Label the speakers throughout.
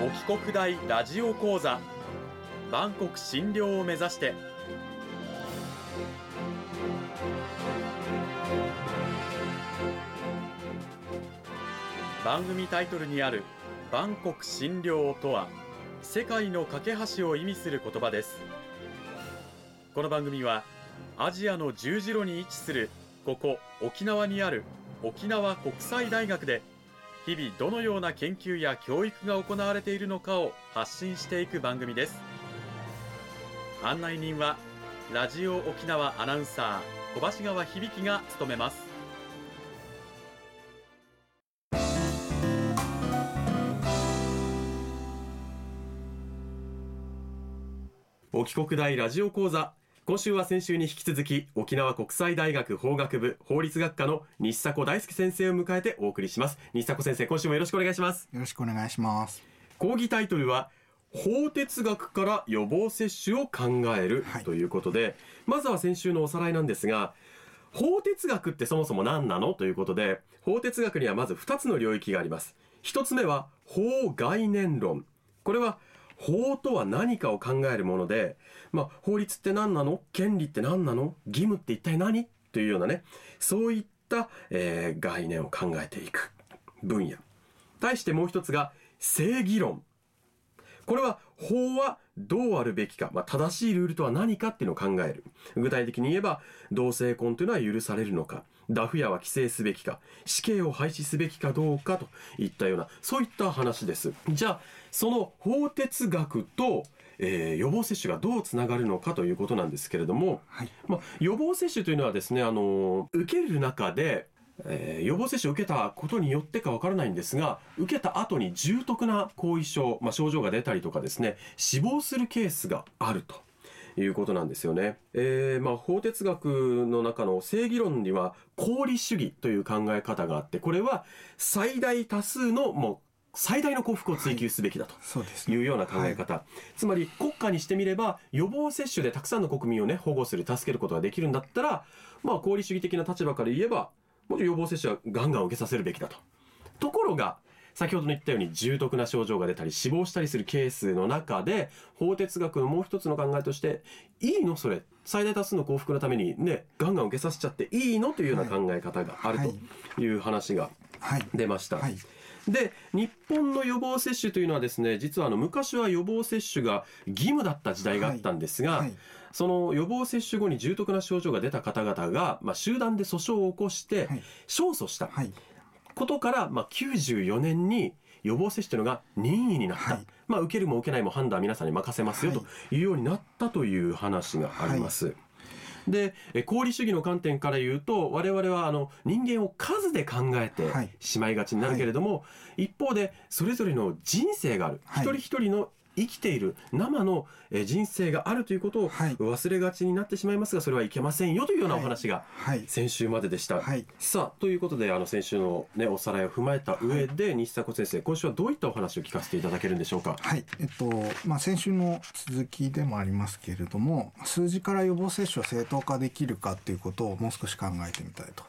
Speaker 1: 沖国大ラジオ講座万国診療を目指して。番組タイトルにある「万国診療」とは世界の架け橋を意味する言葉です。この番組はアジアの十字路に位置するここ沖縄にある沖縄国際大学で日々どのような研究や教育が行われているのかを発信していく番組です。案内人はラジオ沖縄アナウンサー小橋川響が務めます。沖国大ラジオ講座今週は先週に引き続き沖縄国際大学法学部法律学科の西迫大輔先生を迎えてお送りします。西迫先生今週もよろしくお願いします。
Speaker 2: よろしくお願いします。
Speaker 1: 講義タイトルは法哲学から予防接種を考える、はい、ということでまずは先週のおさらいなんですが法哲学ってそもそも何なの？ということで法哲学にはまず2つの領域があります。1つ目は法概念論。これは法とは何かを考えるもので、まあ、法律って何なの？権利って何なの？義務って一体何？というようなね、そういった、えー、概念を考えていく分野。対してもう一つが正義論。これは法はどうあるべきか、まあ、正しいルールとは何かっていうのを考える。具体的に言えば、同性婚というのは許されるのか、ダフ屋は規制すべきか、死刑を廃止すべきかどうかといったような、そういった話です。じゃあ、その法哲学と、えー、予防接種がどうつながるのかということなんですけれども、はい、まあ、予防接種というのはですね、あの受ける中で、えー、予防接種を受けたことによってかわからないんですが、受けた後に重篤な後遺症、まあ、症状が出たりとかですね、死亡するケースがあると。いうことなんですよね。えー、まあ、法哲学の中の正義論には、功利主義という考え方があって、これは最大多数のもう最大の幸福を追求すべきだとい。うような考え方、はい、つまり国家にしてみれば予防接種でたくさんの国民をね保護する助けることができるんだったらまあ功利主義的な立場から言えばもちろん予防接種はガンガン受けさせるべきだと。ところが先ほど言ったように重篤な症状が出たり死亡したりするケースの中で法哲学のもう一つの考えとしていいのそれ最大多数の幸福のためにねガンガン受けさせちゃっていいのというような考え方があるとい。う話が出ました。はい。はいで日本の予防接種というのはですね実はあの昔は予防接種が義務だった時代があったんですが、はい。はい、その予防接種後に重篤な症状が出た方々が、まあ、集団で訴訟を起こして勝訴したことから、まあ、94年に予防接種というのが任意になった、はい、まあ、受けるも受けないも判断は皆さんに任せますよとい。うようになったという話があります。で功利主義の観点から言うと我々はあの人間を数で考えてしまいがちになるけれども、はい、一方でそれぞれの人生がある、はい、一人一人の生きている生の人生があるということを忘れがちになってしまいますがそれはいけませんよというようなお話が先週まででした。はいはい、さあということであの先週の、ね、おさらいを踏まえた上で、西迫先生今週はどういったお話を聞かせていただけるんでしょうか？
Speaker 2: はいえっとまあ、先週の続きでもありますけれども数字から予防接種を正当化できるかということをもう少し考えてみたいと。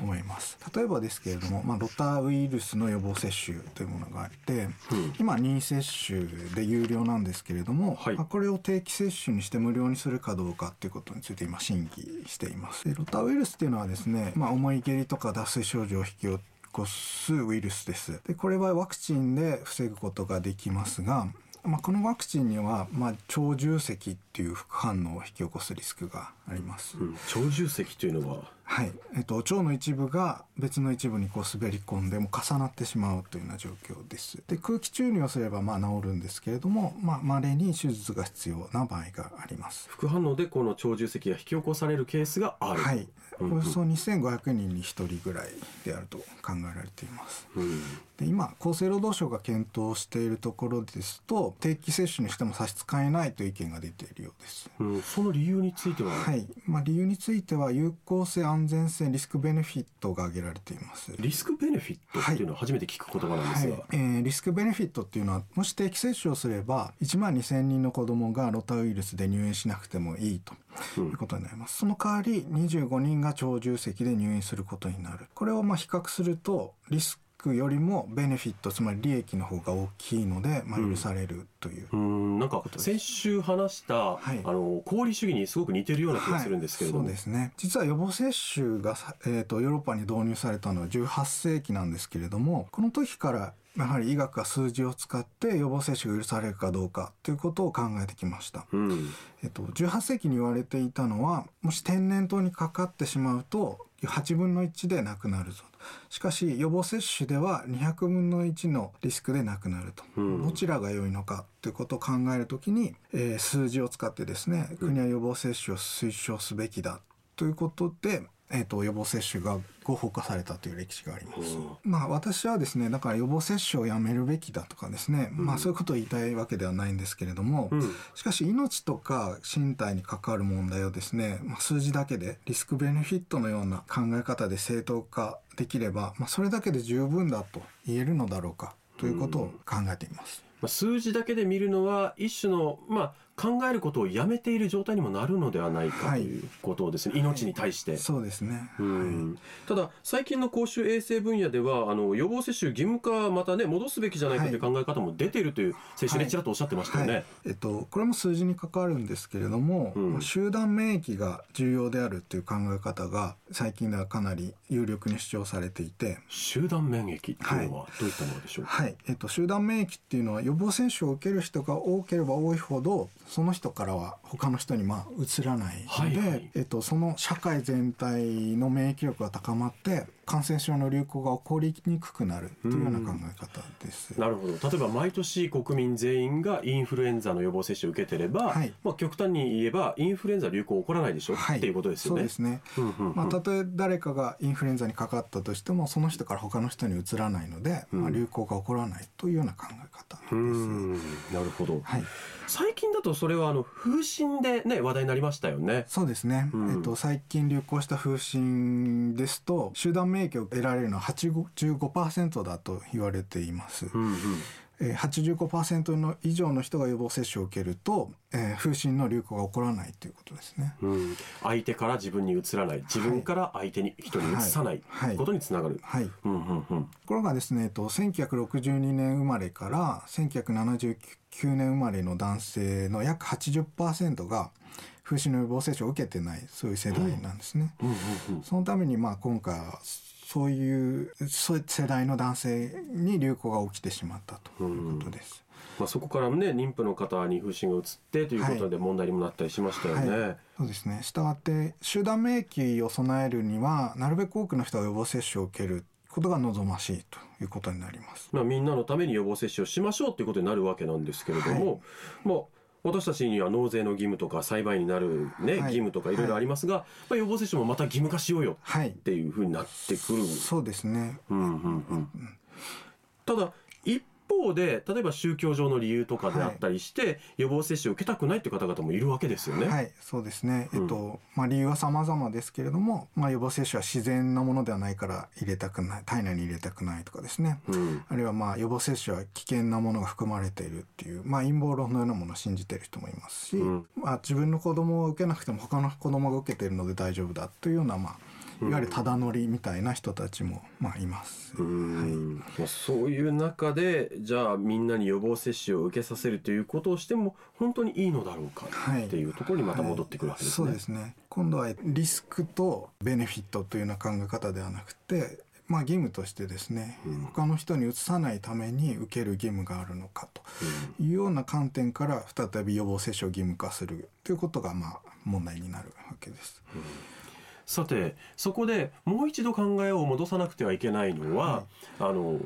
Speaker 2: 思います、はい、例えばですけれども、まあ、ロタウイルスの予防接種というものがあって、うん、今任意接種で有料なんですけれども、はい、まあ、これを定期接種にして無料にするかどうかということについて今審議しています。でロタウイルスっていうのはですね、まあ、重い下痢とか脱水症状を引き起こすウイルスです。でこれはワクチンで防ぐことができますがまあ、このワクチンには、まあ、超重積っていう副反応を引き起こすリスクがあります。
Speaker 1: うん、超重積というのは？
Speaker 2: はい、えっと、腸の一部が別の一部にこう滑り込んでも重なってしまうというような状況です。で空気注入をすればまあ治るんですけれども、まあ、稀に手術が必要な場合があります。
Speaker 1: 副反応でこの超重積が引き起こされるケースがある。
Speaker 2: はい、およそ2500人に1人ぐらいであると考えられています。うん、で今厚生労働省が検討しているところですと定期接種にしても差し支えないという意見が出ているようです。
Speaker 1: うん、その理由については、
Speaker 2: はい。まあ、理由については有効性安安全性リスクベネフィットが挙げられています。
Speaker 1: リスクベネフィットっていうのは初めて聞く言葉なんですが、はい。はい、
Speaker 2: えー、リスクベネフィットっていうのはもし定期接種をすれば1万2000人の子どもがロタウイルスで入院しなくてもいいということになります、うん、その代わり25人が超重積で入院することになる。これをまあ比較するとリスクよりもベネフィットつまり利益の方が大きいので、まあ、許されるという、
Speaker 1: うん、なんか先週話した、はい、あの功利主義にすごく似てるような気がするんですけれども、
Speaker 2: はい、そうですね。実は予防接種が、えーと、ヨーロッパに導入されたのは18世紀なんですけれどもこの時からやはり医学が数字を使って予防接種が許されるかどうかということを考えてきました、うん、えっと、18世紀に言われていたのはもし天然痘にかかってしまうと8分の1で亡くなるぞしかし予防接種では200分の1のリスクで亡くなると、うん、どちらが良いのかということを考えるときに、えー、数字を使ってですね国は予防接種を推奨すべきだということで、えーと、予防接種が合法化されたという歴史があります。まあ私はですねだから予防接種をやめるべきだとかですね、うん、まあそういうことを言いたいわけではないんですけれども、うん、しかし命とか身体に関わる問題をですね、まあ、数字だけでリスクベネフィットのような考え方で正当化できれば、まあ、それだけで十分だと言えるのだろうかということを考えています。
Speaker 1: まあ、数字だけで見るのは一種の、まあ、考えることをやめている状態にもなるのではないかということですね、はい、命に対して、はい、
Speaker 2: そうですね、
Speaker 1: うん、ただ最近の公衆衛生分野ではあの予防接種義務化またね戻すべきじゃないかという考え方も出ているという先週でちらっとおっしゃってましたよね、はい、
Speaker 2: えっと、これも数字に関わるんですけれども、うん、集団免疫が重要であるという考え方が最近ではかなり有力に主張されていて。
Speaker 1: 集団免疫っていうのはどういったものでしょうか、
Speaker 2: はい。えっと、集団免疫っていうのは予防接種を受ける人が多ければ多いほどその人からは他の人にまあ移らないので、はいはい、えっと、その社会全体の免疫力が高まって感染症の流行が起こりにくくなるというような考え方です。
Speaker 1: なるほど。例えば毎年国民全員がインフルエンザの予防接種を受けてれば、はい、まあ、極端に言えばインフルエンザ流行起こらないでしょ、はい、っていうことですよね。そうですね、
Speaker 2: まあ、たとえ誰かがインフルエンザにかかったとしてもその人から他の人に移らないので、まあ、流行が起こらないというような考え方です。
Speaker 1: なるほど、はい、最近だとそれはあの風疹で、ね、話題になりましたよね。
Speaker 2: そうですね、うん、えっと、最近流行した風疹ですと集団免疫を得られるのは85%だと言われています。うんうん。えー、85%の以上の人が予防接種を受けると、えー、風疹の流行が起こらないということですね、
Speaker 1: うん、相手から自分にうつらない。自分から相手に、人にうつさない、はい、ことにつながる、はい、うんうんうん、と
Speaker 2: ころがですね、えっと、1962年生まれから1979年生まれの男性の約80%が風疹の予防接種を受けてないそういう世代なんですね。そのためにまあ今回はそういうそういう世代の男性に流行が起きてしまったということです。
Speaker 1: まあ、そこからね妊婦の方に風疹が移ってということで問題にもなったりしましたよね。はいはい、
Speaker 2: そうですね。したがって集団免疫を備えるにはなるべく多くの人が予防接種を受けることが望ましいということになります。
Speaker 1: まあみんなのために予防接種をしましょうということになるわけなんですけれども、はい、まあ私たちには納税の義務とか栽培になる、ね、はい、義務とかいろいろありますが、はい、まあ、予防接種もまた義務化しようよっていうふうになってくる、はい、
Speaker 2: そうですね、うんうんうん、
Speaker 1: ただ一方で例えば宗教上の理由とかであったりして、はい、予防接種を受けたくないという方々もいるわけですよね。
Speaker 2: はいそうですね、えっとまあ、理由は様々ですけれども、まあ、予防接種は自然なものではないから入れたくない体内に入れたくないとかですね、うん、あるいはまあ予防接種は危険なものが含まれているっていう、まあ、陰謀論のようなものを信じている人もいますし、うん、まあ、自分の子供を受けなくても他の子供が受けているので大丈夫だというようなまあいわゆるただ乗りみたいな人たちもまあいます。はい、
Speaker 1: そういう中でじゃあみんなに予防接種を受けさせるということをしても本当にいいのだろうかっていうところにまた戻ってくるわけですね。はい。はい、そうですね。
Speaker 2: 今度はリスクとベネフィットというような考え方ではなくてまあ、義務としてですね、うん、他の人にうつさないために受ける義務があるのかというような観点から再び予防接種を義務化するということがまあ問題になるわけです。うん
Speaker 1: さてそこでもう一度考えを戻さなくてはいけないのは、はい、あの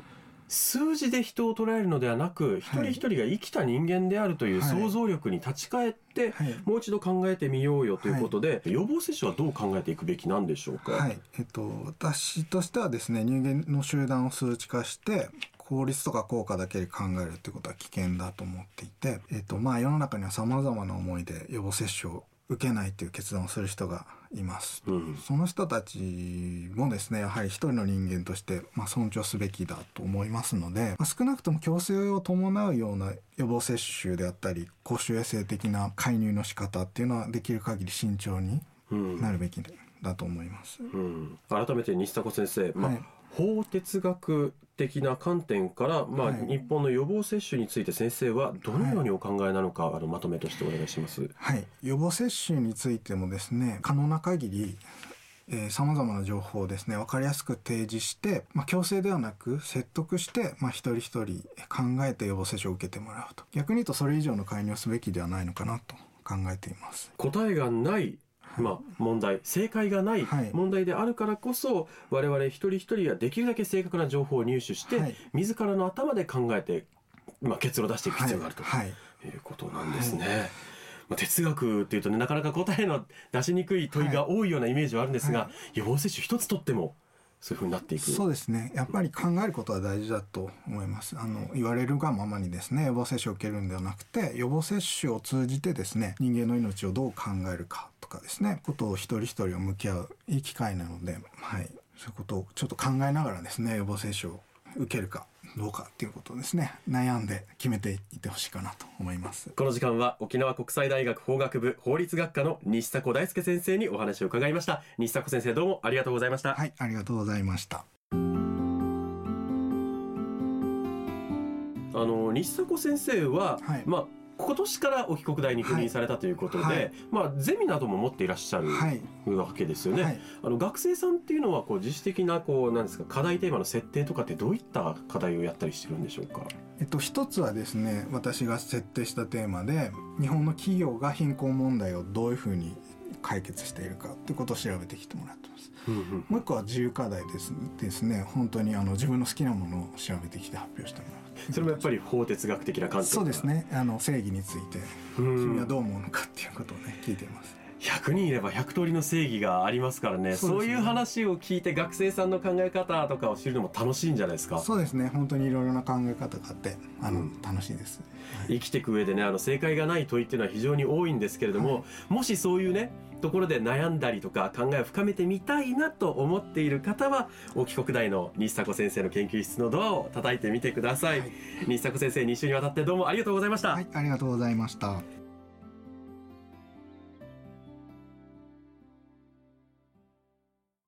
Speaker 1: 数字で人を捉えるのではなく一人一人が生きた人間であるという想像力に立ち返って、はい、もう一度考えてみようよということで、はい、予防接種はどう考えていくべきなんでしょうか、
Speaker 2: はい。えっと、私としてはですね人間の集団を数値化して効率とか効果だけで考えるってことは危険だと思っていて、えっとまあ、世の中にはさまざまな思いで予防接種を受けないという決断をする人がいます、
Speaker 1: うん、
Speaker 2: その人たちもですねやはり一人の人間として、まあ、尊重すべきだと思いますので、まあ、少なくとも強制を伴うような予防接種であったり公衆衛生的な介入の仕方っていうのはできる限り慎重になるべきだと思います、
Speaker 1: うん、改めて西迫先生、まあ、はい法哲学的な観点から、まあ、はい、日本の予防接種について先生はどのようにお考えなのか、はい、あのまとめとしてお願いします。
Speaker 2: はい、予防接種についてもですね可能な限りさまざまな情報をですね分かりやすく提示して、まあ、強制ではなく説得して、まあ、一人一人考えて予防接種を受けてもらうと。逆に言うとそれ以上の介入をすべきではないのかなと考えています。
Speaker 1: 答えがないまあ、問題正解がない問題であるからこそ、我々一人一人はできるだけ正確な情報を入手して、はい、自らの頭で考えて、まあ、結論を出していく必要があると、はい、い。うことなんですね。まあ、哲学っていうとねなかなか答えの出しにくい問いが多いようなイメージはあるんですが、予防接種一つとってもそういうふうになっていく。
Speaker 2: そうですね。やっぱり考えることは大事だと思います。あの言われるがままにですね予防接種を受けるんではなくて予防接種を通じてですね人間の命をどう考えるかとかですねことを一人一人を向き合ういい機会なので、はい、そういうことをちょっと考えながらですね予防接種を受けるかどうかっていうことをですね。悩んで決めていってほしいかなと思います。
Speaker 1: この時間は沖縄国際大学法学部法律学科の西迫大輔先生にお話を伺いました。西迫先生どうもありがとうございました。
Speaker 2: はいありがとうございました。あ
Speaker 1: の西迫先生は、はい、まあ今年からお帰国大に赴任されたということで、はいはい、まあ、ゼミなども持っていらっしゃるわけですよね。はい、あの学生さんっていうのはこう自主的なこうなんですか課題テーマの設定とかってどういった課題をやったりしてるんでしょうか？
Speaker 2: えっと一つはですね私が設定したテーマで日本の企業が貧困問題をどういうふうに解決しているかってことを調べてきてもらってます。もう一個は自由課題ですですね本当にあの自分の好きなものを調べてきて発表してもらう。
Speaker 1: それもやっぱり法哲学的な観点
Speaker 2: そうですね。あの正義について君はどう思うのかっていうことをね聞いています
Speaker 1: 100人いれば100通りの正義がありますからね。そう、ね,、いう話を聞いて学生さんの考え方とかを知るのも楽しいんじゃないですか。
Speaker 2: そうですね。本当にいろいろな考え方があってあの、うん、楽しいです、
Speaker 1: はい、生きていく上でねあの正解がない問いっていうのは非常に多いんですけれども、はい、もしそういうねところで悩んだりとか考えを深めてみたいなと思っている方は大木国大の西迫先生の研究室のドアを叩いてみてください、はい、西迫先生2週にわたってどうもありがとうございました、
Speaker 2: はい、ありがとうございました